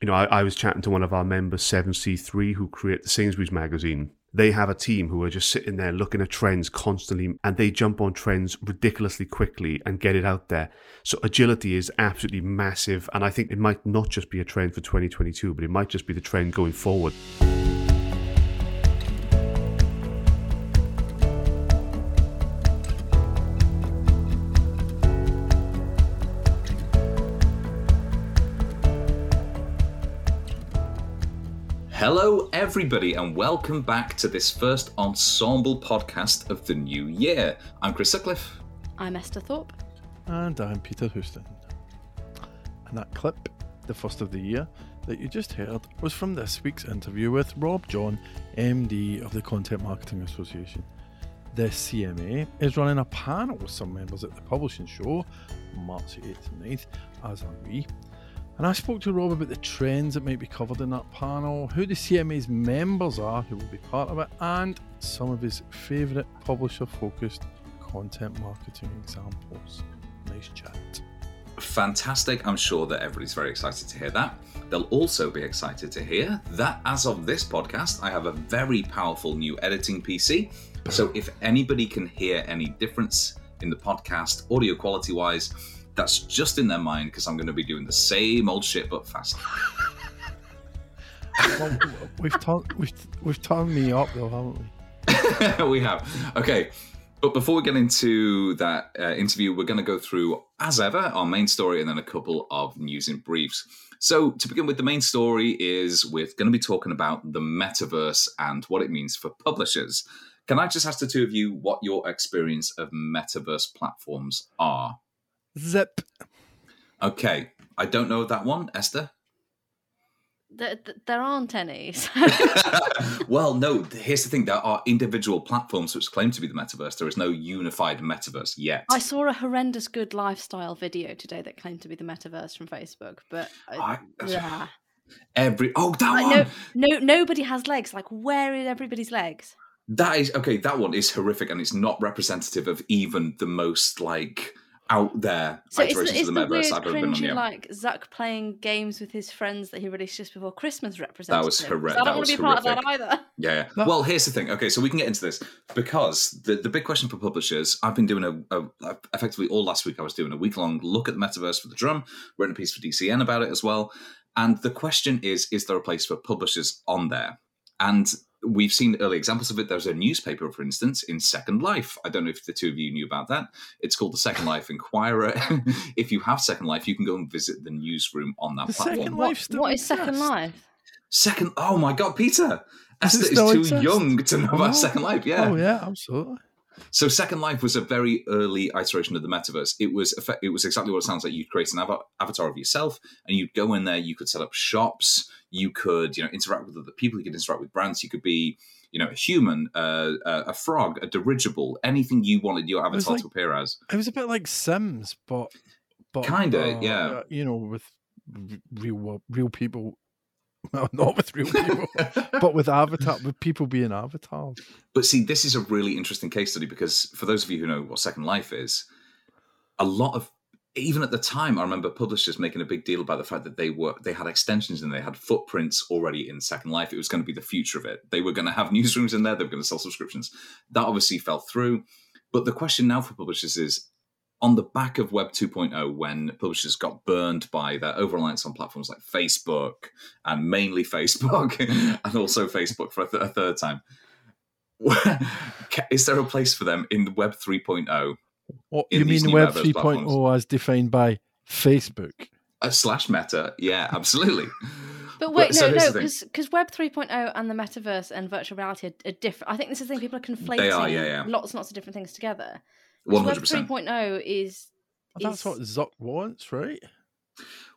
you know, I, I was chatting to one of our members, 7C3, who create the Sainsbury's magazine. They have a team who are just sitting there looking at trends constantly and they jump on trends ridiculously quickly and get it out there. So agility is absolutely massive. And I think it might not just be a trend for 2022, but it might just be the trend going forward. Hello, everybody, and welcome back to this first ensemble podcast of the new year. I'm Chris Sutcliffe. I'm Esther Thorpe. And I'm Peter Houston. And that clip, the first of the year, that you just heard was from this week's interview with Rob John, MD of the Content Marketing Association. The CMA is running a panel with some members at the publishing show, March 8th and 9th, as are we. And I spoke to Rob about the trends that might be covered in that panel, who the CMA's members are who will be part of it, and some of his favourite publisher focused content marketing examples. Nice chat. Fantastic. I'm sure that everybody's very excited to hear that. They'll also be excited to hear that as of this podcast, I have a very powerful new editing PC. So if anybody can hear any difference in the podcast, audio quality wise, that's just in their mind because I'm going to be doing the same old shit but faster. well, we've turned we've we've me up though, haven't we? we have. Okay. But before we get into that uh, interview, we're going to go through, as ever, our main story and then a couple of news and briefs. So, to begin with, the main story is we're going to be talking about the metaverse and what it means for publishers. Can I just ask the two of you what your experience of metaverse platforms are? Zip. Okay, I don't know that one, Esther. There, there aren't any. So. well, no. Here's the thing: there are individual platforms which claim to be the metaverse. There is no unified metaverse yet. I saw a horrendous good lifestyle video today that claimed to be the metaverse from Facebook, but uh, I, yeah. Every oh that like, one. No, no, nobody has legs. Like, where is everybody's legs? That is okay. That one is horrific, and it's not representative of even the most like out there so iterations is, is of the, the metaverse I've ever been on. Yeah. Like Zuck playing games with his friends that he released just before Christmas representative. That was horrific. I don't want to be horrific. part of that either. Yeah. yeah. Well, here's the thing. Okay, so we can get into this because the, the big question for publishers. I've been doing a, a effectively all last week. I was doing a week long look at the metaverse for the drum. Written a piece for DCN about it as well. And the question is: Is there a place for publishers on there? And we've seen early examples of it. There's a newspaper, for instance, in Second Life. I don't know if the two of you knew about that. It's called the Second Life Inquirer. if you have Second Life, you can go and visit the newsroom on that the platform. Second Life what, what is Second Life? Second, oh my God, Peter. Esther is too exist? young to know about oh. Second Life. Yeah. Oh, yeah, absolutely. So Second Life was a very early iteration of the metaverse. It was it was exactly what it sounds like. You'd create an avatar of yourself, and you'd go in there. You could set up shops. You could you know interact with other people. You could interact with brands. You could be you know a human, uh, a frog, a dirigible, anything you wanted your avatar like, to appear as. It was a bit like Sims, but but kinda uh, yeah. You know, with real real people well, not with real people, but with avatar, with people being avatars. But see, this is a really interesting case study because for those of you who know what Second Life is, a lot of even at the time, I remember publishers making a big deal about the fact that they were they had extensions and they had footprints already in Second Life. It was going to be the future of it. They were going to have newsrooms in there. They were going to sell subscriptions. That obviously fell through. But the question now for publishers is: on the back of Web 2.0, when publishers got burned by their over reliance on platforms like Facebook and mainly Facebook, and also Facebook for a, th- a third time, is there a place for them in Web 3.0? What you mean Web 3.0 as defined by Facebook? A slash Meta, yeah, absolutely. But wait, but, no, so no, because Web 3.0 and the metaverse and virtual reality are, are, different. I think this is the thing people are conflating they are, yeah, yeah. lots and lots of different things together. One hundred percent. Web 3.0 is. That's what Zuck wants, right?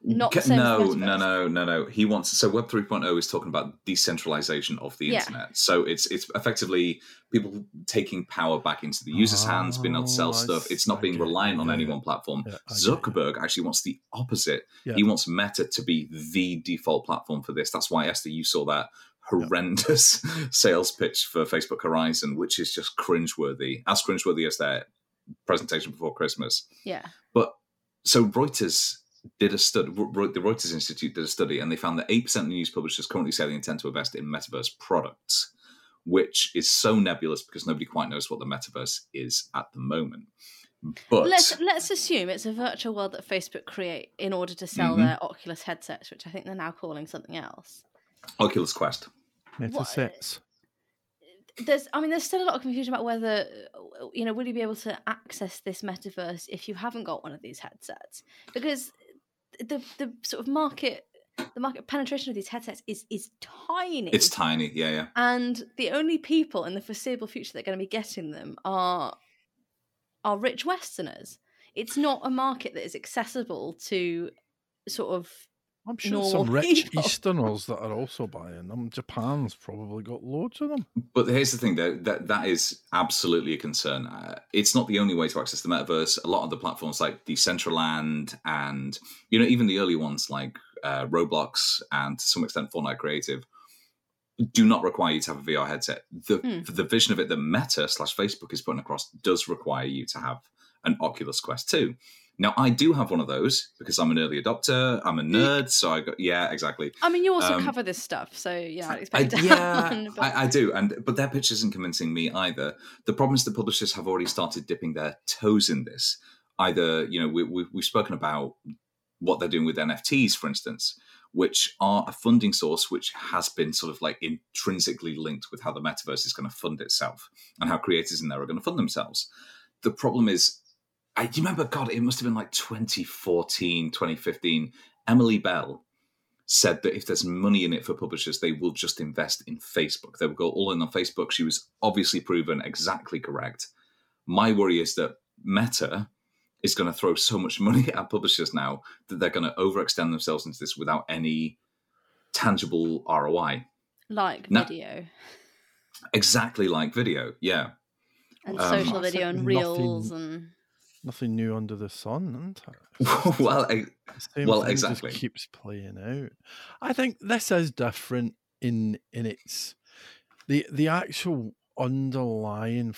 Not no, no, no, no, no. He wants so Web 3.0 is talking about decentralization of the yeah. internet. So it's it's effectively people taking power back into the user's oh, hands, being able to sell stuff. It's not being reliant on yeah, any yeah. one platform. Zuckerberg actually wants the opposite. He wants Meta to be the default platform for this. That's why Esther, you saw that horrendous sales pitch for Facebook Horizon, which is just cringeworthy, as cringeworthy as their presentation before Christmas. Yeah. But so Reuters did a study. The Reuters Institute did a study, and they found that eight percent of news publishers currently say they intend to invest in metaverse products, which is so nebulous because nobody quite knows what the metaverse is at the moment. But let's let's assume it's a virtual world that Facebook create in order to sell mm-hmm. their Oculus headsets, which I think they're now calling something else. Oculus Quest. Headsets. There's, I mean, there's still a lot of confusion about whether, you know, will you be able to access this metaverse if you haven't got one of these headsets? Because the the sort of market the market penetration of these headsets is is tiny. It's tiny, yeah, yeah. And the only people in the foreseeable future that are going to be getting them are are rich Westerners. It's not a market that is accessible to sort of. I'm sure some rich people. Easterners that are also buying them. Japan's probably got loads of them. But here's the thing, though that that is absolutely a concern. Uh, it's not the only way to access the metaverse. A lot of the platforms like Decentraland and you know even the early ones like uh, Roblox and to some extent Fortnite Creative do not require you to have a VR headset. The mm. the vision of it that Meta slash Facebook is putting across does require you to have an Oculus Quest 2. Now I do have one of those because I'm an early adopter. I'm a nerd, so I got yeah, exactly. I mean, you also um, cover this stuff, so yeah, I expect. I, yeah, but... I, I, do, and but their pitch isn't convincing me either. The problem is the publishers have already started dipping their toes in this. Either you know we, we, we've spoken about what they're doing with NFTs, for instance which are a funding source which has been sort of like intrinsically linked with how the metaverse is going to fund itself and how creators in there are going to fund themselves. The problem is, I do you remember, God, it must have been like 2014, 2015. Emily Bell said that if there's money in it for publishers, they will just invest in Facebook. They will go all in on Facebook. She was obviously proven exactly correct. My worry is that Meta is going to throw so much money at publishers now that they're going to overextend themselves into this without any tangible ROI. Like now, video. Exactly like video, yeah. And um, social video and reels nothing, and nothing new under the sun, well, well, exactly. keeps playing out. I think this is different in in its the the actual underlying.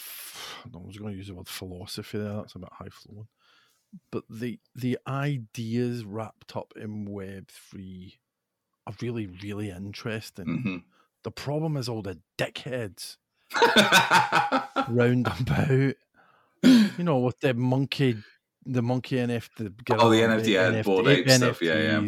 I was going to use the word philosophy there. That's a bit high flown but the the ideas wrapped up in Web three are really really interesting. Mm-hmm. The problem is all the dickheads round about. You know, with the monkey, the monkey NFT, the oh, the NFT, yeah, NFT, Bored Ape NFTs, stuff, yeah, yeah,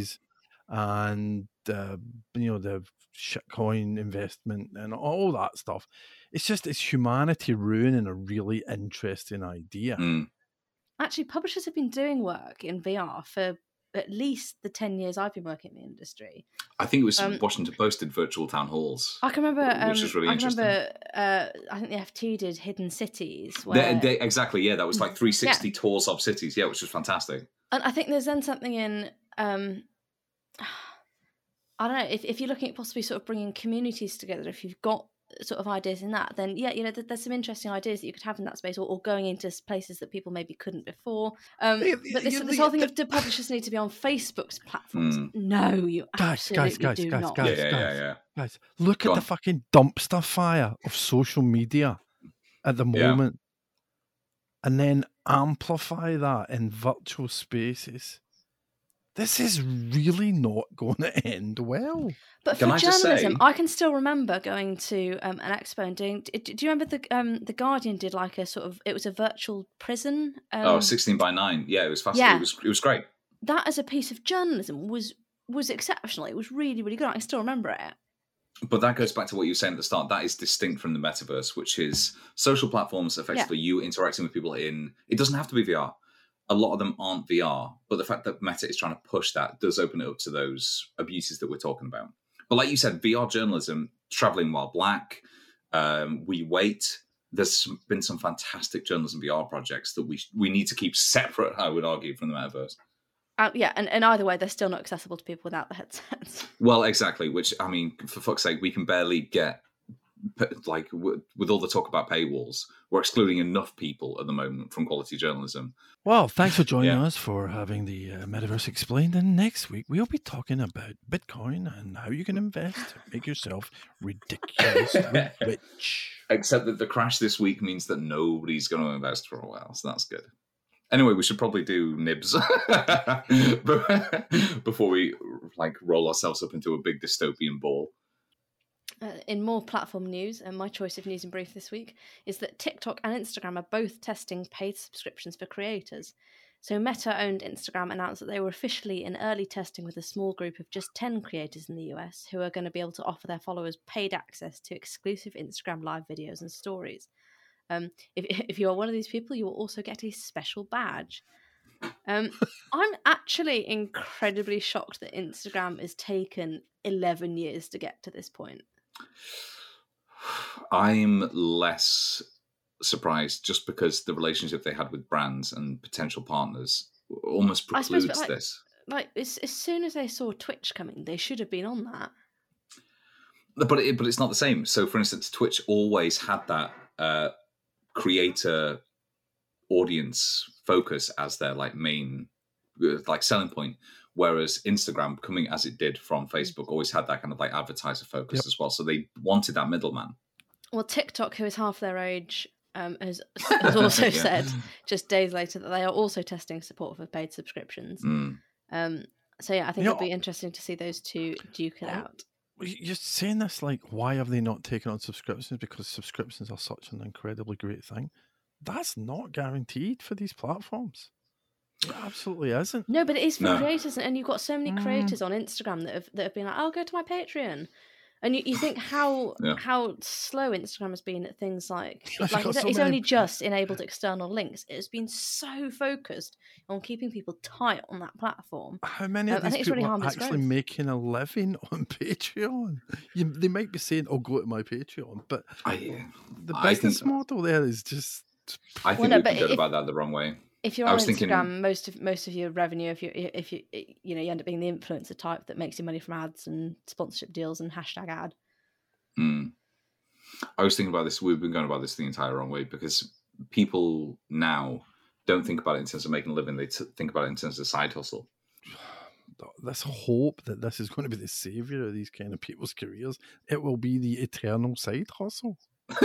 and uh, you know the shitcoin investment and all that stuff. It's just it's humanity ruining a really interesting idea. Mm actually publishers have been doing work in VR for at least the 10 years I've been working in the industry. I think it was um, Washington Post did virtual town halls. I can remember, um, which was really I interesting. remember, uh, I think the FT did Hidden Cities. Where... They, they, exactly, yeah, that was like 360 yeah. tours of cities, yeah, which was fantastic. And I think there's then something in, um, I don't know, if, if you're looking at possibly sort of bringing communities together, if you've got sort of ideas in that, then yeah, you know, there's some interesting ideas that you could have in that space, or, or going into places that people maybe couldn't before. Um, but this, this whole thing of do publishers need to be on Facebook's platforms? Mm. No, you guys, guys, guys, do guys, not. guys, yeah, guys, yeah, guys, look Go at on. the fucking dumpster fire of social media at the moment, and then amplify that in virtual spaces this is really not going to end well. But for journalism, say... I can still remember going to um, an expo and doing. Do you remember the um, the Guardian did like a sort of it was a virtual prison? Um, oh, 16 by nine. Yeah, it was fascinating. Yeah. It was it was great. That as a piece of journalism was was exceptional. It was really really good. I still remember it. But that goes back to what you were saying at the start. That is distinct from the metaverse, which is social platforms. Effectively, yeah. you interacting with people in. It doesn't have to be VR a lot of them aren't VR, but the fact that Meta is trying to push that does open it up to those abuses that we're talking about. But like you said, VR journalism, traveling while black, um, we wait. There's been some fantastic journalism VR projects that we we need to keep separate. I would argue from the metaverse. Uh, yeah, and, and either way, they're still not accessible to people without the headsets. Well, exactly. Which I mean, for fuck's sake, we can barely get like with all the talk about paywalls, we're excluding enough people at the moment from quality journalism. Well, thanks for joining yeah. us for having the uh, metaverse explained. And next week we'll be talking about Bitcoin and how you can invest to make yourself ridiculously rich. Except that the crash this week means that nobody's going to invest for a while, so that's good. Anyway, we should probably do nibs before we like roll ourselves up into a big dystopian ball. Uh, in more platform news, and my choice of news and brief this week is that TikTok and Instagram are both testing paid subscriptions for creators. So, Meta owned Instagram announced that they were officially in early testing with a small group of just 10 creators in the US who are going to be able to offer their followers paid access to exclusive Instagram live videos and stories. Um, if, if you are one of these people, you will also get a special badge. Um, I'm actually incredibly shocked that Instagram has taken 11 years to get to this point. I'm less surprised just because the relationship they had with brands and potential partners almost precludes suppose, like, this. Like as, as soon as they saw Twitch coming, they should have been on that. But it, but it's not the same. So, for instance, Twitch always had that uh, creator audience focus as their like main uh, like selling point whereas instagram coming as it did from facebook always had that kind of like advertiser focus yep. as well so they wanted that middleman well tiktok who is half their age um, has, has also yeah. said just days later that they are also testing support for paid subscriptions mm. um, so yeah i think you it'll know, be interesting to see those two duke it out you're saying this like, why have they not taken on subscriptions? Because subscriptions are such an incredibly great thing. That's not guaranteed for these platforms. It absolutely isn't. No, but it is for no. creators, and you've got so many mm. creators mm. on Instagram that have that have been like, "I'll go to my Patreon," And you, you think how yeah. how slow Instagram has been at things like like it's, so it's only just enabled external links. It's been so focused on keeping people tight on that platform. How many um, of these people really are actually making a living on Patreon? You, they might be saying, "Oh, go to my Patreon," but I, the business think, model there is just. I think well, no, we about that the wrong way if you're on Instagram, thinking... most of most of your revenue, if you if you you know you end up being the influencer type that makes your money from ads and sponsorship deals and hashtag ad. Mm. I was thinking about this. We've been going about this the entire wrong way because people now don't think about it in terms of making a living. They t- think about it in terms of side hustle. Let's hope that this is going to be the savior of these kind of people's careers. It will be the eternal side hustle.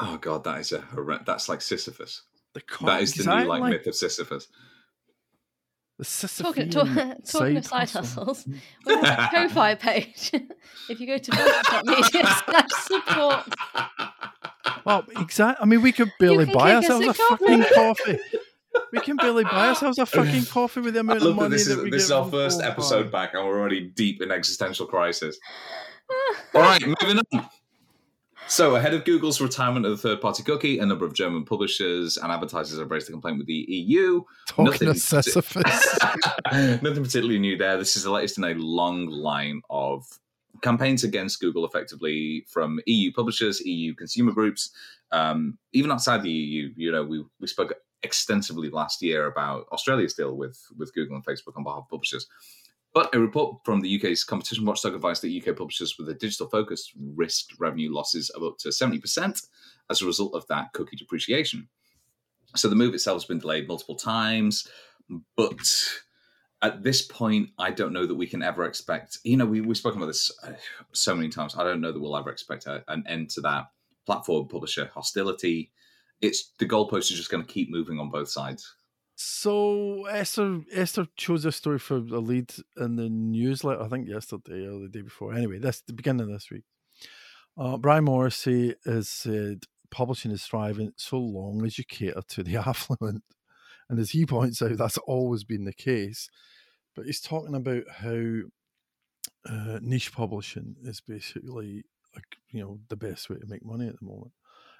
oh god, that is a that's like Sisyphus. The co- that is the new like, like, myth of Sisyphus. The Sisyphean talking, talking side of side hustles, we have a Ko-fi page. if you go to media slash support. Well, exactly. I mean, we could barely buy ourselves a, a fucking coffee. We can barely buy ourselves a fucking coffee with the amount of money that this that is, we This is our first episode back, and we're already deep in existential crisis. All right, moving on. So, ahead of Google's retirement of the third party cookie, a number of German publishers and advertisers have raised a complaint with the EU. Talking nothing, of Sisyphus. nothing particularly new there. This is the latest in a long line of campaigns against Google, effectively from EU publishers, EU consumer groups, um, even outside the EU. You know, we, we spoke extensively last year about Australia's deal with, with Google and Facebook on behalf of publishers. But a report from the UK's competition watchdog advised that UK publishers with a digital focus risked revenue losses of up to 70% as a result of that cookie depreciation. So the move itself has been delayed multiple times, but at this point, I don't know that we can ever expect. You know, we, we've spoken about this uh, so many times. I don't know that we'll ever expect a, an end to that platform publisher hostility. It's the goalposts are just going to keep moving on both sides. So Esther Esther chose this story for a lead in the newsletter. I think yesterday or the day before. Anyway, that's the beginning of this week. Uh, Brian Morrissey has said publishing is thriving so long as you cater to the affluent, and as he points out, that's always been the case. But he's talking about how uh, niche publishing is basically like you know the best way to make money at the moment.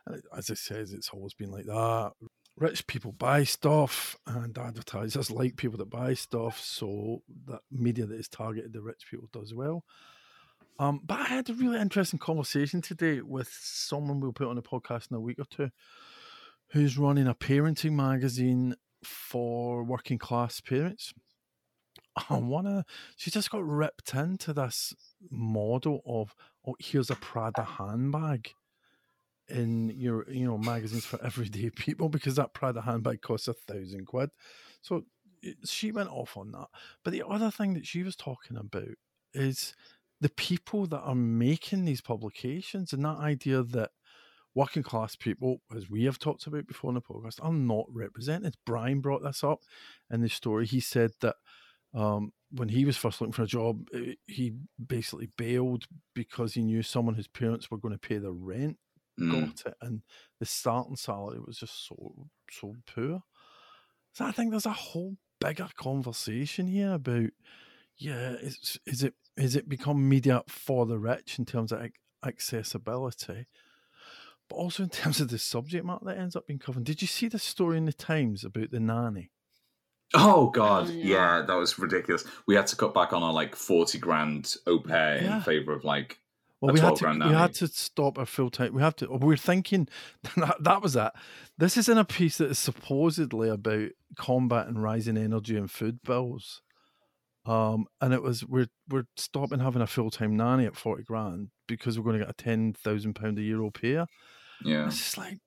And as I says, it's always been like that rich people buy stuff and advertisers like people that buy stuff so that media that is targeted the rich people does well. Um, but i had a really interesting conversation today with someone we'll put on a podcast in a week or two who's running a parenting magazine for working class parents. One of she just got ripped into this model of oh here's a prada handbag in your you know magazines for everyday people because that Prada handbag costs a thousand quid. So she went off on that. But the other thing that she was talking about is the people that are making these publications and that idea that working class people, as we have talked about before in the podcast, are not represented. Brian brought this up in the story. He said that um, when he was first looking for a job, eh, he basically bailed because he knew someone whose parents were going to pay the rent mm. got it, and the starting salary was just so so poor. So I think there's a whole bigger conversation here about yeah, is is it is it become media for the rich in terms of accessibility, but also in terms of the subject matter that ends up being covered. Did you see the story in the Times about the nanny? Oh God, yeah, that was ridiculous. We had to cut back on our like forty grand au pair yeah. in favor of like well, we had to we had to stop our full time. We have to. We are thinking that, that was that. This is in a piece that is supposedly about combat and rising energy and food bills. Um, and it was we're we're stopping having a full time nanny at forty grand because we're going to get a ten thousand pound a year au pair. Yeah, it's just like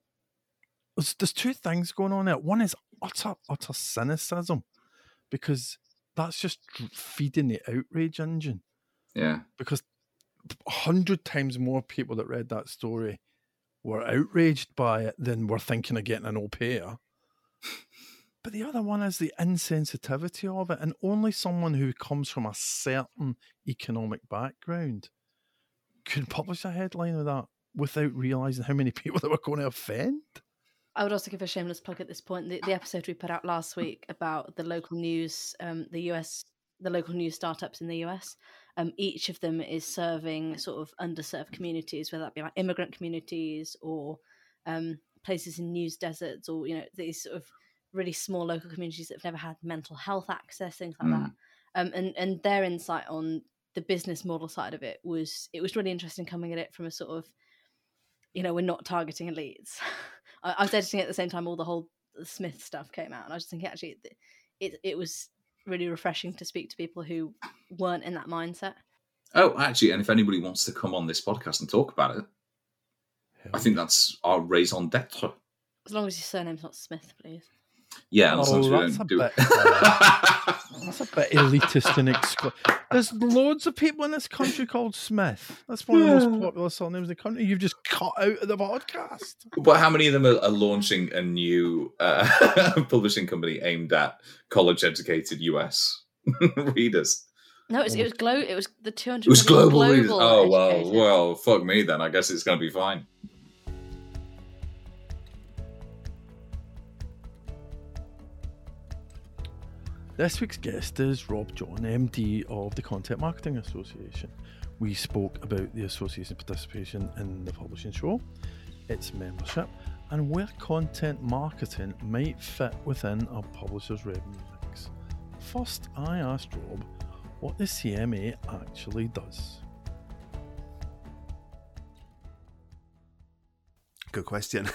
there's, there's two things going on there. One is utter utter cynicism because that's just feeding the outrage engine. Yeah, because hundred times more people that read that story were outraged by it than were thinking of getting an au pair. but the other one is the insensitivity of it, and only someone who comes from a certain economic background could publish a headline of that without realizing how many people they were going to offend. I would also give a shameless plug at this point. The, the episode we put out last week about the local news, um, the US, the local news startups in the US. Um, each of them is serving sort of underserved communities, whether that be like immigrant communities or um, places in news deserts, or you know these sort of really small local communities that have never had mental health access, things like mm. that. Um, and and their insight on the business model side of it was it was really interesting coming at it from a sort of you know we're not targeting elites I, I was editing at the same time all the whole Smith stuff came out, and I was thinking actually it, it, it was really refreshing to speak to people who weren't in that mindset. Oh, actually, and if anybody wants to come on this podcast and talk about it, I think that's our raison d'être. As long as your surname's not Smith, please. Yeah, as long as we don't do bit, it. Uh, that's a bit elitist and exclusive. There's loads of people in this country called Smith. That's one of the most popular surnames in the country. You've just cut out of the podcast. But how many of them are, are launching a new uh, publishing company aimed at college-educated US readers? No, it was, it was glo- It was the two hundred. It was global. global oh well, well, fuck me then. I guess it's going to be fine. This week's guest is Rob John, MD of the Content Marketing Association. We spoke about the association's participation in the publishing show, its membership, and where content marketing might fit within a publisher's revenue mix. First, I asked Rob what the CMA actually does. Good question.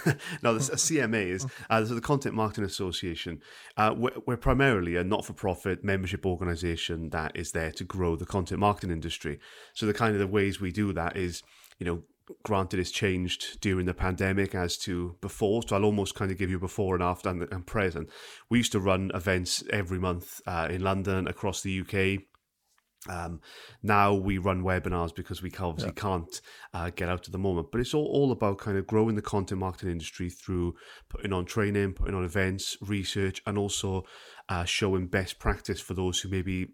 no, the CMA is uh, the Content Marketing Association. Uh, we're, we're, primarily a not-for-profit membership organisation that is there to grow the content marketing industry. So the kind of the ways we do that is, you know, granted it's changed during the pandemic as to before so i'll almost kind of give you before and after and, and present we used to run events every month uh, in london across the uk um, now we run webinars because we obviously yeah. can't uh, get out at the moment, but it's all, all about kind of growing the content marketing industry through putting on training, putting on events, research, and also uh, showing best practice for those who maybe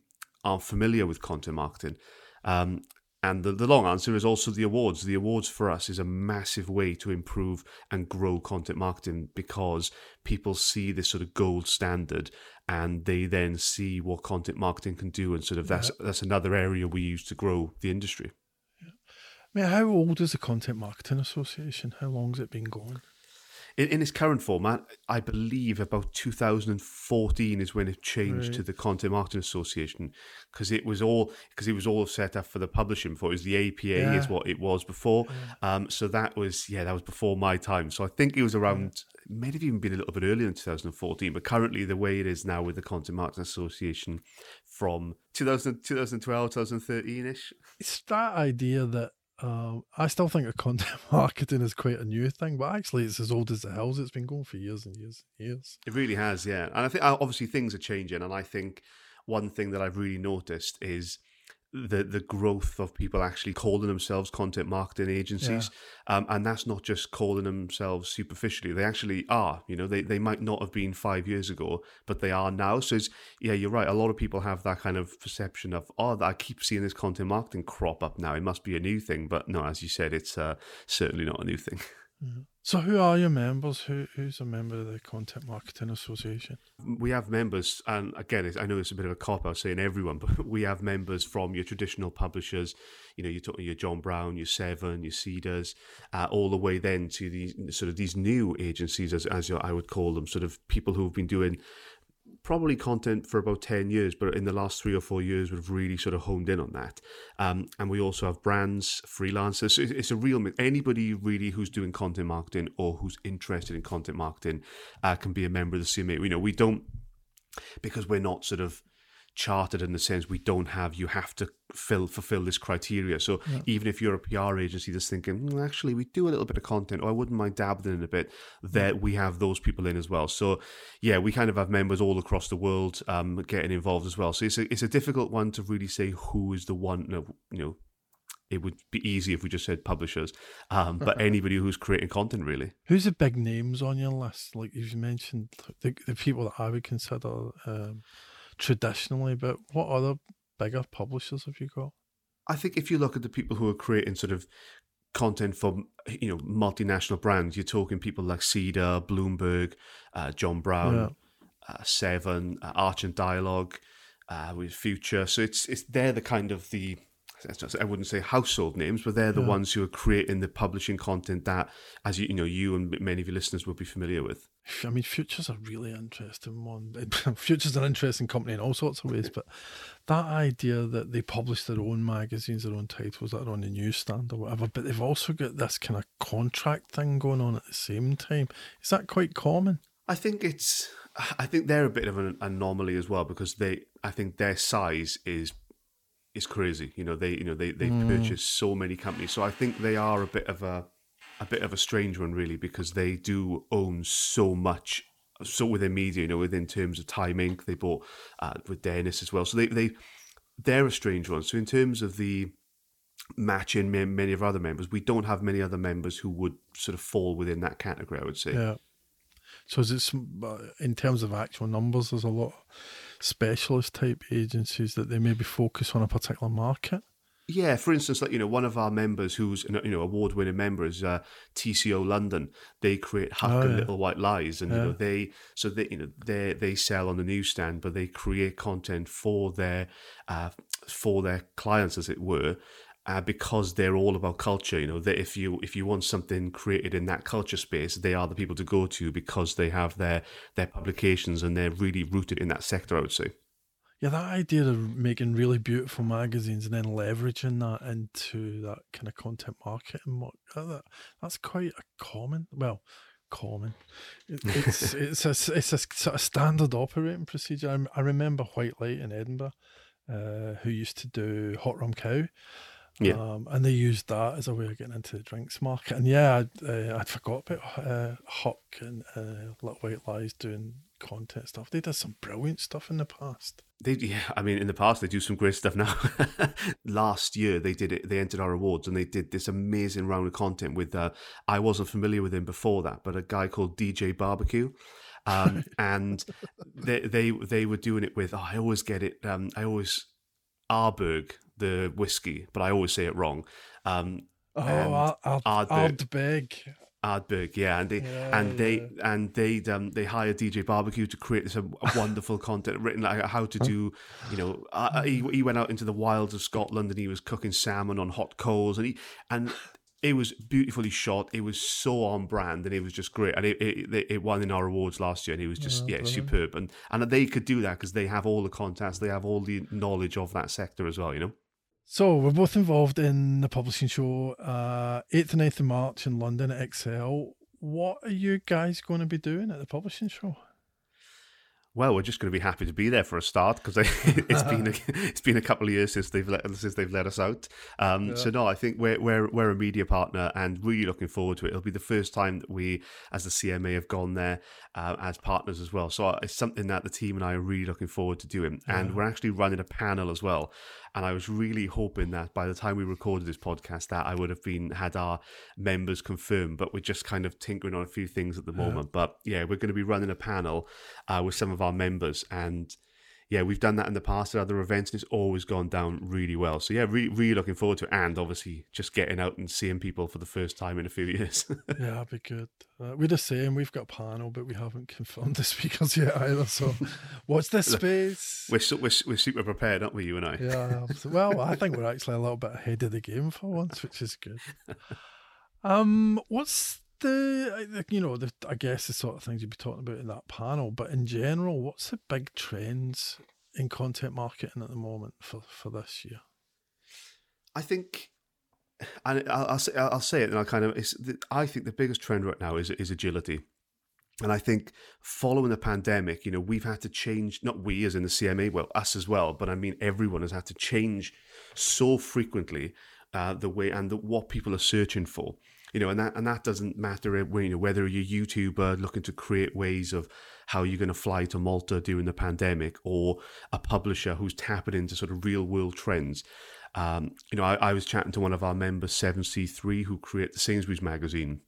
aren't familiar with content marketing. Um, and the, the long answer is also the awards. The awards for us is a massive way to improve and grow content marketing because people see this sort of gold standard and they then see what content marketing can do and sort of that's yeah. that's another area we use to grow the industry. Yeah. I mean, how old is the Content Marketing Association? How long has it been going? In, in its current format, I believe about 2014 is when it changed right. to the Content Marketing Association because it was all because it was all set up for the publishing before. It was the APA yeah. is what it was before. Yeah. Um, so that was yeah, that was before my time. So I think it was around yeah. may have even been a little bit earlier in 2014. But currently, the way it is now with the Content Marketing Association from 2000, 2012, 2013 ish. It's that idea that um, I still think content marketing is quite a new thing, but actually it's as old as the hills. It's been going for years and years and years. It really has, yeah. And I think uh, obviously things are changing, and I think one thing that I've really noticed is the the growth of people actually calling themselves content marketing agencies, yeah. um, and that's not just calling themselves superficially. They actually are. You know, they they might not have been five years ago, but they are now. So it's, yeah, you're right. A lot of people have that kind of perception of oh, I keep seeing this content marketing crop up now. It must be a new thing, but no, as you said, it's uh, certainly not a new thing. Mm-hmm. So, who are your members? Who who's a member of the Content Marketing Association? We have members, and again, I know it's a bit of a cop out saying everyone, but we have members from your traditional publishers. You know, you're talking your John Brown, your Seven, your Cedars, uh, all the way then to these sort of these new agencies, as as I would call them, sort of people who've been doing probably content for about 10 years, but in the last three or four years, we've really sort of honed in on that. Um, and we also have brands, freelancers. So it's a real Anybody really who's doing content marketing or who's interested in content marketing uh, can be a member of the CMA. You know, we don't, because we're not sort of chartered in the sense we don't have you have to fill fulfill this criteria so yeah. even if you're a pr agency that's thinking mm, actually we do a little bit of content or i wouldn't mind dabbling in a bit that we have those people in as well so yeah we kind of have members all across the world um, getting involved as well so it's a, it's a difficult one to really say who is the one no, you know it would be easy if we just said publishers, um, but anybody who's creating content really. Who's the big names on your list? Like you've mentioned, the, the people that I would consider um, traditionally, but what other bigger publishers have you got? I think if you look at the people who are creating sort of content for you know multinational brands, you're talking people like Cedar, Bloomberg, uh, John Brown, yeah. uh, Seven, uh, Archant Dialogue, uh, with Future. So it's it's they're the kind of the I wouldn't say household names, but they're the yeah. ones who are creating the publishing content that, as you, you know, you and many of your listeners will be familiar with. I mean, Future's a really interesting one. Future's an interesting company in all sorts of ways, but that idea that they publish their own magazines, their own titles that are on the newsstand or whatever, but they've also got this kind of contract thing going on at the same time. Is that quite common? I think it's. I think they're a bit of an anomaly as well because they. I think their size is is crazy. You know, they you know they they mm. purchase so many companies, so I think they are a bit of a a bit of a strange one, really, because they do own so much. So within media, you know, within terms of Time Inc., they bought uh, with Dennis as well. So they they they're a strange one. So in terms of the matching many of our other members, we don't have many other members who would sort of fall within that category. I would say. Yeah. So is it uh, in terms of actual numbers? There's a lot of specialist type agencies that they maybe focus on a particular market. Yeah, for instance, like you know, one of our members who's you know award-winning member is uh, TCO London. They create Huck oh, and yeah. Little White Lies, and yeah. you know they so they you know they they sell on the newsstand, but they create content for their uh, for their clients, as it were. Uh, because they're all about culture, you know that if you if you want something created in that culture space, they are the people to go to because they have their their publications and they're really rooted in that sector. I would say. Yeah, that idea of making really beautiful magazines and then leveraging that into that kind of content marketing, that, that's quite a common, well, common. It, it's it's a it's a sort of standard operating procedure. I, I remember White Light in Edinburgh, uh, who used to do Hot Rum Cow. Yeah. Um, and they used that as a way of getting into the drinks market. And yeah, I'd, uh, I'd forgot about uh, Huck and uh, Little White Lies doing content stuff. They did some brilliant stuff in the past. They, yeah, I mean, in the past they do some great stuff now. Last year they did it. They entered our awards and they did this amazing round of content with. Uh, I wasn't familiar with him before that, but a guy called DJ Barbecue. Um, and they they they were doing it with. Oh, I always get it. Um, I always Arberg the whiskey, but I always say it wrong. Um, oh, Ard- Ardbeg. Ardbeg, yeah, and they yeah, and they yeah. and they um they hired DJ Barbecue to create this wonderful content written like how to do, you know, uh, he he went out into the wilds of Scotland and he was cooking salmon on hot coals and he and it was beautifully shot. It was so on brand, and it was just great. And it it, it won in our awards last year, and it was just yeah, yeah superb. And and they could do that because they have all the contacts, they have all the knowledge of that sector as well. You know. So we're both involved in the publishing show, uh, 8th and 9th of March in London at Excel. What are you guys going to be doing at the publishing show? Well, we're just going to be happy to be there for a start because it's been a, it's been a couple of years since they've let since they've let us out. Um, yeah. So no, I think we're we're we're a media partner and really looking forward to it. It'll be the first time that we, as the CMA, have gone there uh, as partners as well. So it's something that the team and I are really looking forward to doing. And we're actually running a panel as well. and I was really hoping that by the time we recorded this podcast, that I would have been had our members confirmed. But we're just kind of tinkering on a few things at the moment. Yeah. But yeah, we're going to be running a panel uh, with some of our members and yeah, we've done that in the past at other events, and it's always gone down really well. So yeah, re- really looking forward to it, and obviously just getting out and seeing people for the first time in a few years. yeah, that'd be good. Uh, we're the same. We've got a panel, but we haven't confirmed the speakers yet either. So, what's this space? We're, su- we're we're super prepared, aren't we? You and I. Yeah. Well, I think we're actually a little bit ahead of the game for once, which is good. Um, what's the you know the I guess the sort of things you'd be talking about in that panel, but in general, what's the big trends in content marketing at the moment for for this year? I think, and I'll, say I'll say it, and I kind of I think the biggest trend right now is is agility. And I think following the pandemic, you know, we've had to change, not we as in the CMA, well, us as well, but I mean, everyone has had to change so frequently uh, the way and the, what people are searching for you know, and that and that doesn't matter you know whether you're a YouTuber looking to create ways of how you're going to fly to Malta during the pandemic, or a publisher who's tapping into sort of real world trends. Um, you know, I, I, was chatting to one of our members, Seven C Three, who create the Sainsbury's magazine,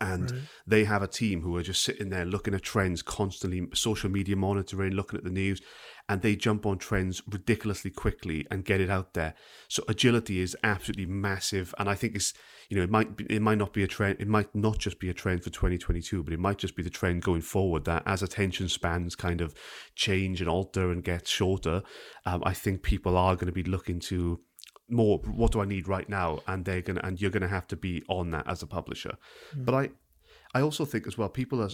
and right. they have a team who are just sitting there looking at trends constantly, social media monitoring, looking at the news, and they jump on trends ridiculously quickly and get it out there. So agility is absolutely massive, and I think it's you know it might be, it might not be a trend, it might not just be a trend for 2022, but it might just be the trend going forward that as attention spans kind of change and alter and get shorter, um, I think people are going to be looking to more what do I need right now and they're gonna and you're gonna have to be on that as a publisher. Mm. But I I also think as well people are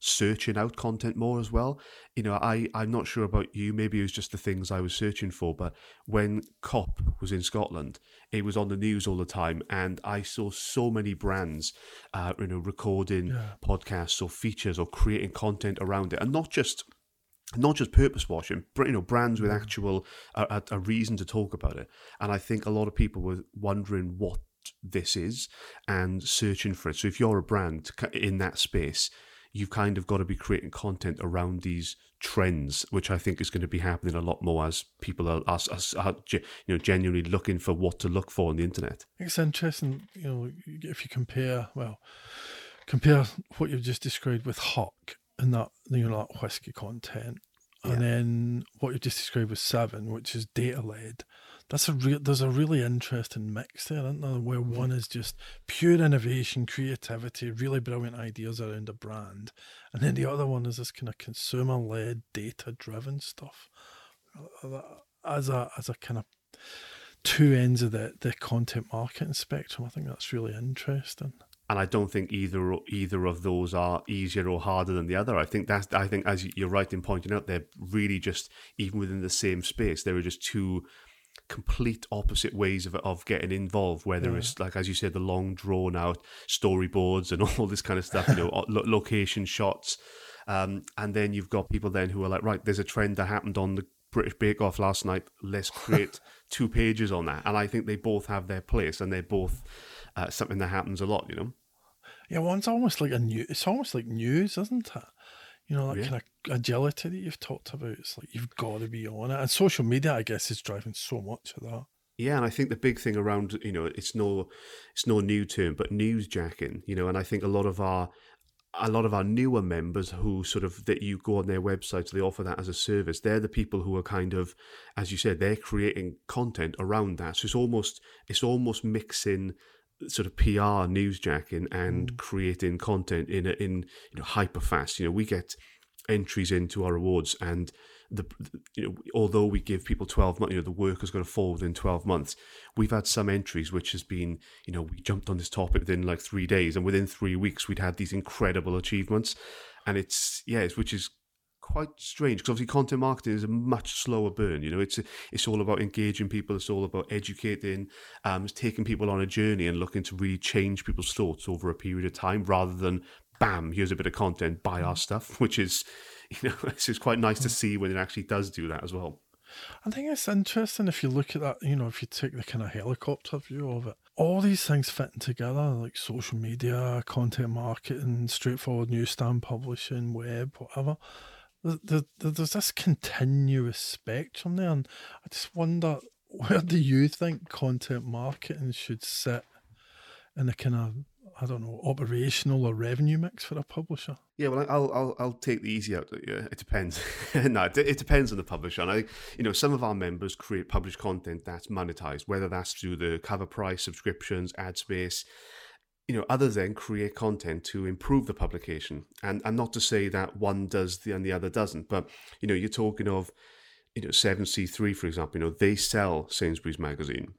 searching out content more as well. You know, I, I'm not sure about you, maybe it was just the things I was searching for, but when COP was in Scotland, it was on the news all the time, and I saw so many brands, uh, you know, recording yeah. podcasts or features or creating content around it, and not just not just purpose washing, but you know, brands with mm. actual a, a reason to talk about it. And I think a lot of people were wondering what this is and searching for it. So if you're a brand in that space, you've kind of got to be creating content around these trends, which I think is going to be happening a lot more as people are, are, are, you know genuinely looking for what to look for on the internet. It's interesting, you know, if you compare well, compare what you've just described with Huck and that you know that whiskey content, yeah. and then what you just described was Seven, which is data led. That's a real. There's a really interesting mix there, isn't there? Where mm-hmm. one is just pure innovation, creativity, really brilliant ideas around a brand, and then the other one is this kind of consumer led, data driven stuff. As a as a kind of two ends of the the content marketing spectrum, I think that's really interesting and I don't think either either of those are easier or harder than the other. I think that's I think as you're right in pointing out, they're really just even within the same space. There are just two complete opposite ways of of getting involved. Whether yeah. it's like as you said, the long drawn out storyboards and all this kind of stuff, you know, location shots, um, and then you've got people then who are like, right, there's a trend that happened on the British Bake Off last night. Let's create two pages on that, and I think they both have their place, and they're both uh, something that happens a lot. You know. Yeah, well, it's almost like a new. It's almost like news, isn't it? You know, that yeah. kind of agility that you've talked about. It's like you've got to be on it, and social media, I guess, is driving so much of that. Yeah, and I think the big thing around, you know, it's no, it's no new term, but news jacking. You know, and I think a lot of our a lot of our newer members who sort of that you go on their websites they offer that as a service they're the people who are kind of as you said they're creating content around that so it's almost it's almost mixing sort of PR newsjacking and mm. creating content in a, in you know hyper fast. You know, we get entries into our awards and the you know although we give people 12 months you know the work is going to fall within 12 months we've had some entries which has been you know we jumped on this topic within like 3 days and within 3 weeks we'd had these incredible achievements and it's yeah it's, which is quite strange because obviously content marketing is a much slower burn. You know, it's it's all about engaging people. It's all about educating, um, it's taking people on a journey and looking to really change people's thoughts over a period of time, rather than bam, here's a bit of content, buy our stuff, which is you know it's just quite nice to mm. see when it actually does do that as well. I think it's interesting if you look at that, you know, if you take the kind of helicopter view of it, all these things fitting together, like social media, content marketing, straightforward newsstand publishing, web, whatever there's this continuous spectrum there, and I just wonder where do you think content marketing should sit in the kind of I don't know operational or revenue mix for a publisher? Yeah, well, I'll I'll, I'll take the easy out. Yeah, it depends. no, it, it, depends on the publisher. And I, you know, some of our members create published content that's monetized, whether that's through the cover price, subscriptions, ad space. You know, others then create content to improve the publication, and and not to say that one does the and the other doesn't, but you know, you're talking of you know, 7C3, for example, you know, they sell Sainsbury's magazine.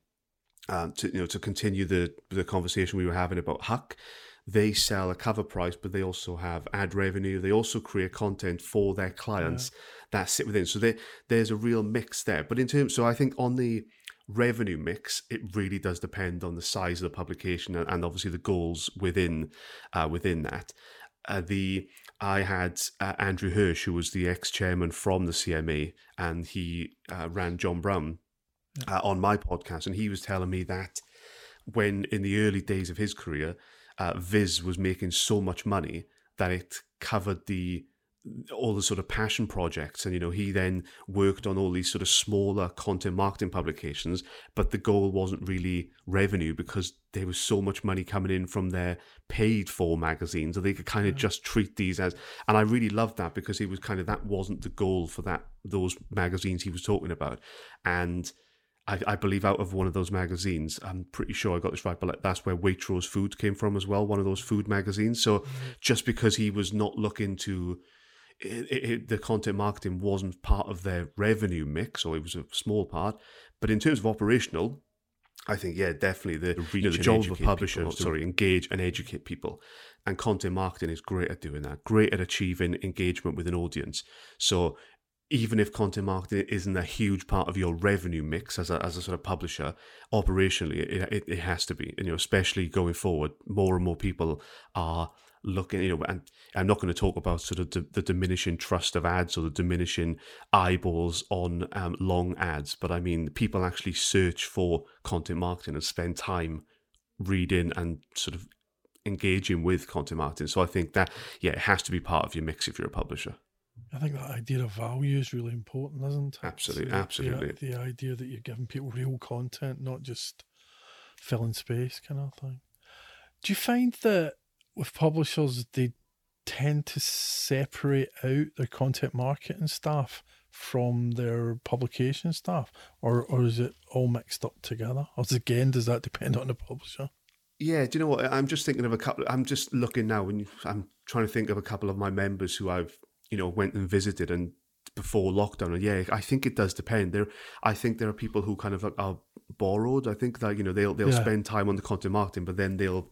Um, to you know, to continue the the conversation we were having about Huck, they sell a cover price, but they also have ad revenue. They also create content for their clients yeah. that sit within. So there, there's a real mix there. But in terms, so I think on the revenue mix, it really does depend on the size of the publication and, and obviously the goals within uh, within that. Uh, the I had uh, Andrew Hirsch, who was the ex chairman from the CMA, and he uh, ran John Brown uh, on my podcast, and he was telling me that when in the early days of his career, uh, Viz was making so much money that it covered the all the sort of passion projects and you know he then worked on all these sort of smaller content marketing publications but the goal wasn't really revenue because there was so much money coming in from their paid for magazines so they could kind of just treat these as and I really loved that because it was kind of that wasn't the goal for that those magazines he was talking about and I, I, believe out of one of those magazines, I'm pretty sure I got this right, but that's where Waitrose Food came from as well, one of those food magazines. So mm-hmm. just because he was not looking to it, it, the content marketing wasn't part of their revenue mix, or it was a small part. But in terms of operational, I think yeah, definitely the, you know, the job of a publisher, people, sorry, engage and educate people, and content marketing is great at doing that. Great at achieving engagement with an audience. So even if content marketing isn't a huge part of your revenue mix as a, as a sort of publisher, operationally it, it, it has to be. And, you know, especially going forward, more and more people are looking, you know, and I'm not going to talk about sort of the, the diminishing trust of ads or the diminishing eyeballs on um, long ads, but I mean, people actually search for content marketing and spend time reading and sort of engaging with content marketing. So I think that, yeah, it has to be part of your mix if you're a publisher. I think that idea of value is really important, isn't it? Absolutely, so absolutely. The, the idea that you're giving people real content, not just filling space, kind of thing. Do you find that with publishers, they tend to separate out their content marketing staff from their publication staff, or or is it all mixed up together? Or again, does that depend on the publisher? Yeah, do you know what? I'm just thinking of a couple. I'm just looking now, and I'm trying to think of a couple of my members who I've you know went and visited and before lockdown. And yeah, I think it does depend. There, I think there are people who kind of are borrowed. I think that you know they'll they'll yeah. spend time on the content marketing, but then they'll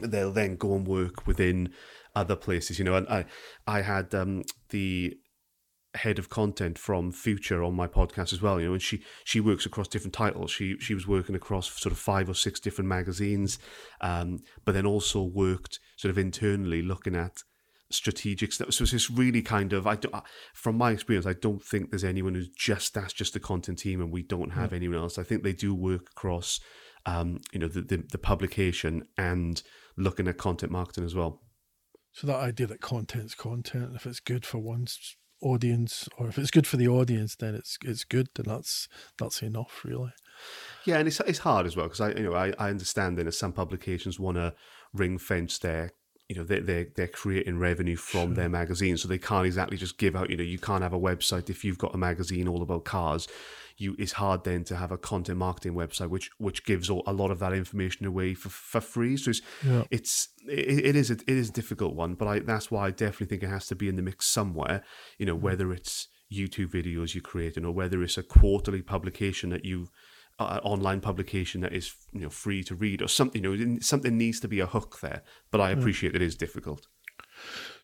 they'll then go and work within other places. You know, and I I had um, the head of content from Future on my podcast as well. You know, and she she works across different titles. She she was working across sort of five or six different magazines, um, but then also worked sort of internally looking at strategic stuff. So it's just really kind of I do, from my experience, I don't think there's anyone who's just that's just the content team, and we don't have yeah. anyone else. I think they do work across, um, you know, the, the the publication and looking at content marketing as well. So that idea that content's content, if it's good for one's audience or if it's good for the audience, then it's it's good, then that's that's enough, really. Yeah, and it's it's hard as well because I you know I, I understand that some publications want to ring fence their you know they they're, they're creating revenue from sure. their magazine, so they can't exactly just give out. You know, you can't have a website if you've got a magazine all about cars you it's hard then to have a content marketing website which which gives all, a lot of that information away for, for free. So it's yeah. it's it, it is a, it is a difficult one, but I that's why I definitely think it has to be in the mix somewhere. You know, mm. whether it's YouTube videos you're creating or whether it's a quarterly publication that you uh, online publication that is you know free to read or something. You know, something needs to be a hook there. But I appreciate yeah. it is difficult.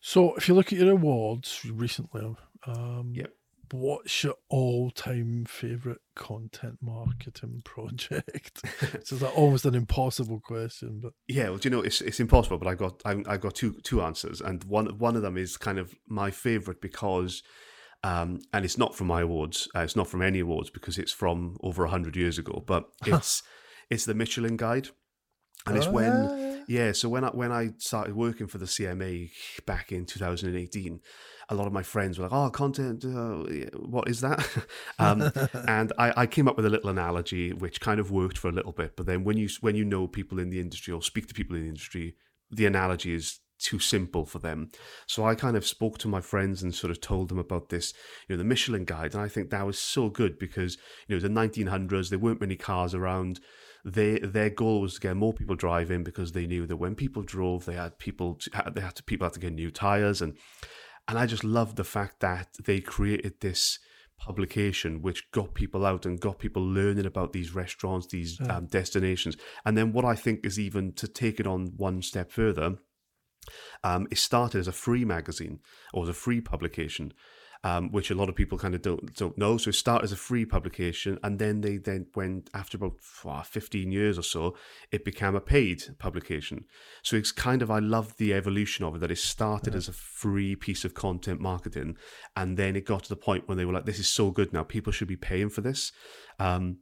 So if you look at your awards recently, um, yep what's your all-time favorite content marketing project? so that almost an impossible question, but yeah, well, do you know it's it's impossible, but I got I, I got two two answers, and one one of them is kind of my favorite because. Um, and it's not from my awards. Uh, it's not from any awards because it's from over hundred years ago. But it's it's the Michelin Guide, and it's when Yeah. So when I when I started working for the CMA back in 2018, a lot of my friends were like, "Oh, content, uh, what is that?" um, and I, I, came up with a little analogy which kind of worked for a little bit. But then when you when you know people in the industry or speak to people in the industry, the analogy is too simple for them. So I kind of spoke to my friends and sort of told them about this, you know, the Michelin guide, and I think that was so good because you know the 1900s there weren't many cars around. They, their goal was to get more people driving because they knew that when people drove, they had people to, they had to people had to get new tires and and I just loved the fact that they created this publication which got people out and got people learning about these restaurants, these yeah. um, destinations. And then what I think is even to take it on one step further, um, it started as a free magazine or as a free publication um, which a lot of people kind of don't don't know. So it started as a free publication, and then they then went after about oh, fifteen years or so, it became a paid publication. So it's kind of I love the evolution of it that it started yeah. as a free piece of content marketing, and then it got to the point when they were like, "This is so good now, people should be paying for this." Um,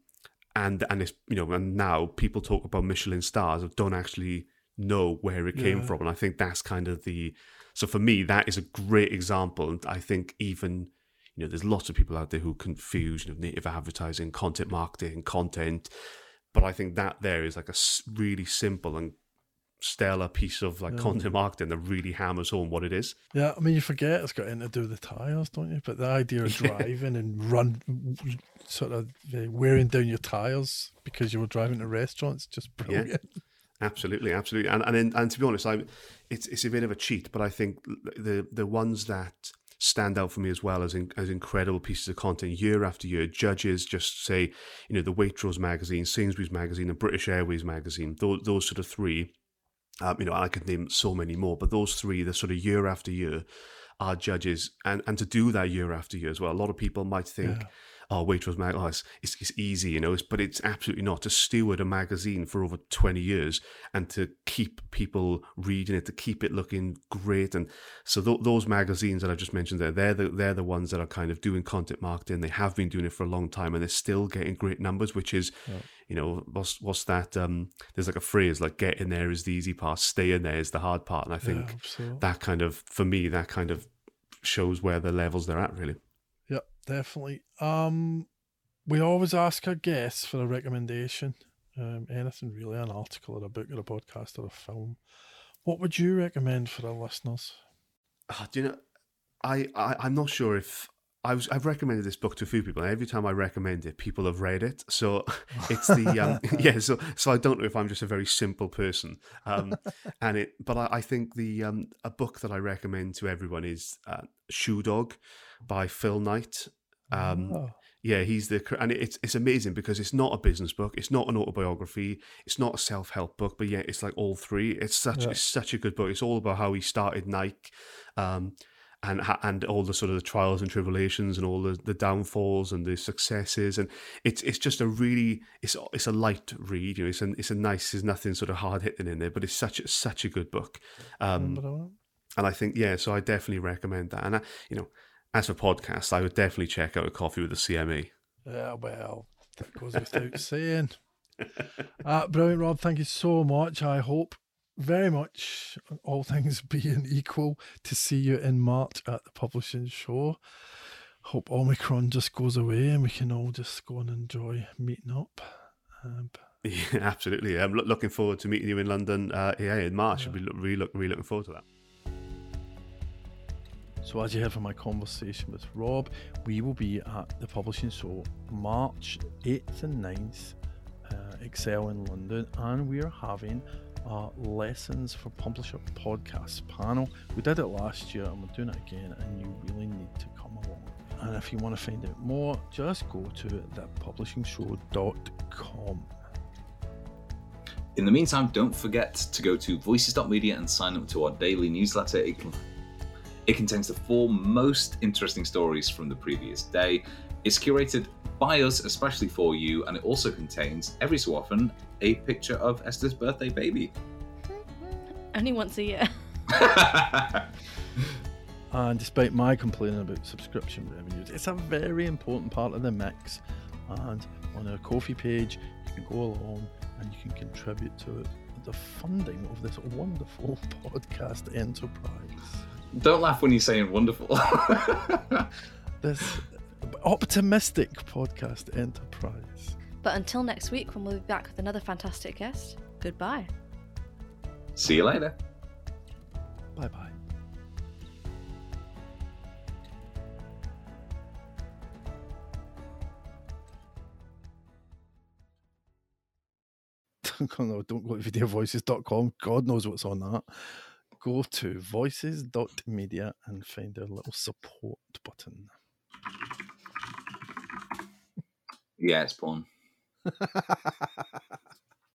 and and it's you know and now people talk about Michelin stars don't actually know where it came yeah. from, and I think that's kind of the so for me, that is a great example. And I think even, you know, there's lots of people out there who confuse you know, native advertising, content marketing, content. But I think that there is like a really simple and stellar piece of like yeah. content marketing that really hammers home what it is. Yeah, I mean, you forget it's got anything to do with the tires, don't you? But the idea of driving and run, sort of wearing down your tires because you were driving to restaurants, just brilliant. Yeah. Absolutely, absolutely, and and and to be honest, I it's it's a bit of a cheat, but I think the the ones that stand out for me as well as in, as incredible pieces of content year after year. Judges just say, you know, the Waitrose magazine, Sainsbury's magazine, and British Airways magazine. Those those sort of three. Um, you know, I could name so many more, but those three, the sort of year after year, are judges, and and to do that year after year as well. A lot of people might think. Yeah oh, Waitrose mag, oh, it's, it's, it's, easy, you know, it's, but it's absolutely not. To steward a magazine for over 20 years and to keep people reading it, to keep it looking great. And so th- those magazines that I just mentioned there, they're the, they're the ones that are kind of doing content marketing. They have been doing it for a long time and they're still getting great numbers, which is, yeah. you know, what's, what's that? Um, there's like a phrase like get in there is the easy part, stay in there is the hard part. And I think yeah, that kind of, for me, that kind of shows where the levels they're at really definitely. Um, we always ask our guests for a recommendation. Um, anything really, an article or a book or a podcast or a film. What would you recommend for our listeners? Oh, do you know? I, I I'm not sure if I was I've recommended this book to a few people, and every time I recommend it, people have read it. So it's the um, yeah. So so I don't know if I'm just a very simple person, um, and it. But I, I think the um, a book that I recommend to everyone is uh, Shoe Dog by Phil Knight. Um, oh. Yeah, he's the and it's it's amazing because it's not a business book, it's not an autobiography, it's not a self help book, but yet it's like all three. It's such yeah. it's such a good book. It's all about how he started Nike, um, and and all the sort of the trials and tribulations and all the, the downfalls and the successes, and it's it's just a really it's it's a light read. You know, it's a it's a nice. There's nothing sort of hard hitting in there, but it's such such a good book. Um, and I think yeah, so I definitely recommend that. And I, you know as for podcasts, I would definitely check out a coffee with the CMA. Yeah, well, that goes without saying. Uh, brilliant, Rob. Thank you so much. I hope very much, all things being equal, to see you in March at the publishing show. Hope Omicron just goes away and we can all just go and enjoy meeting up. Um, yeah, absolutely. I'm looking forward to meeting you in London. Uh, yeah, in March. Yeah. I'll be really, really looking forward to that. So, as you heard from my conversation with Rob, we will be at the publishing show March 8th and 9th, uh, ExCeL in London, and we are having a Lessons for Publisher podcast panel. We did it last year and we're doing it again, and you really need to come along. And if you want to find out more, just go to thepublishingshow.com. In the meantime, don't forget to go to voices.media and sign up to our daily newsletter. It can it contains the four most interesting stories from the previous day. It's curated by us, especially for you, and it also contains, every so often, a picture of Esther's birthday baby. Only once a year. and despite my complaining about subscription revenues, it's a very important part of the mix. And on our Ko-fi page, you can go along and you can contribute to the funding of this wonderful podcast enterprise. Don't laugh when you're saying wonderful. this optimistic podcast enterprise. But until next week, when we'll be back with another fantastic guest, goodbye. See you later. Bye bye. no, don't go to videovoices.com. God knows what's on that. Go to voices.media and find our little support button. Yeah, it's porn.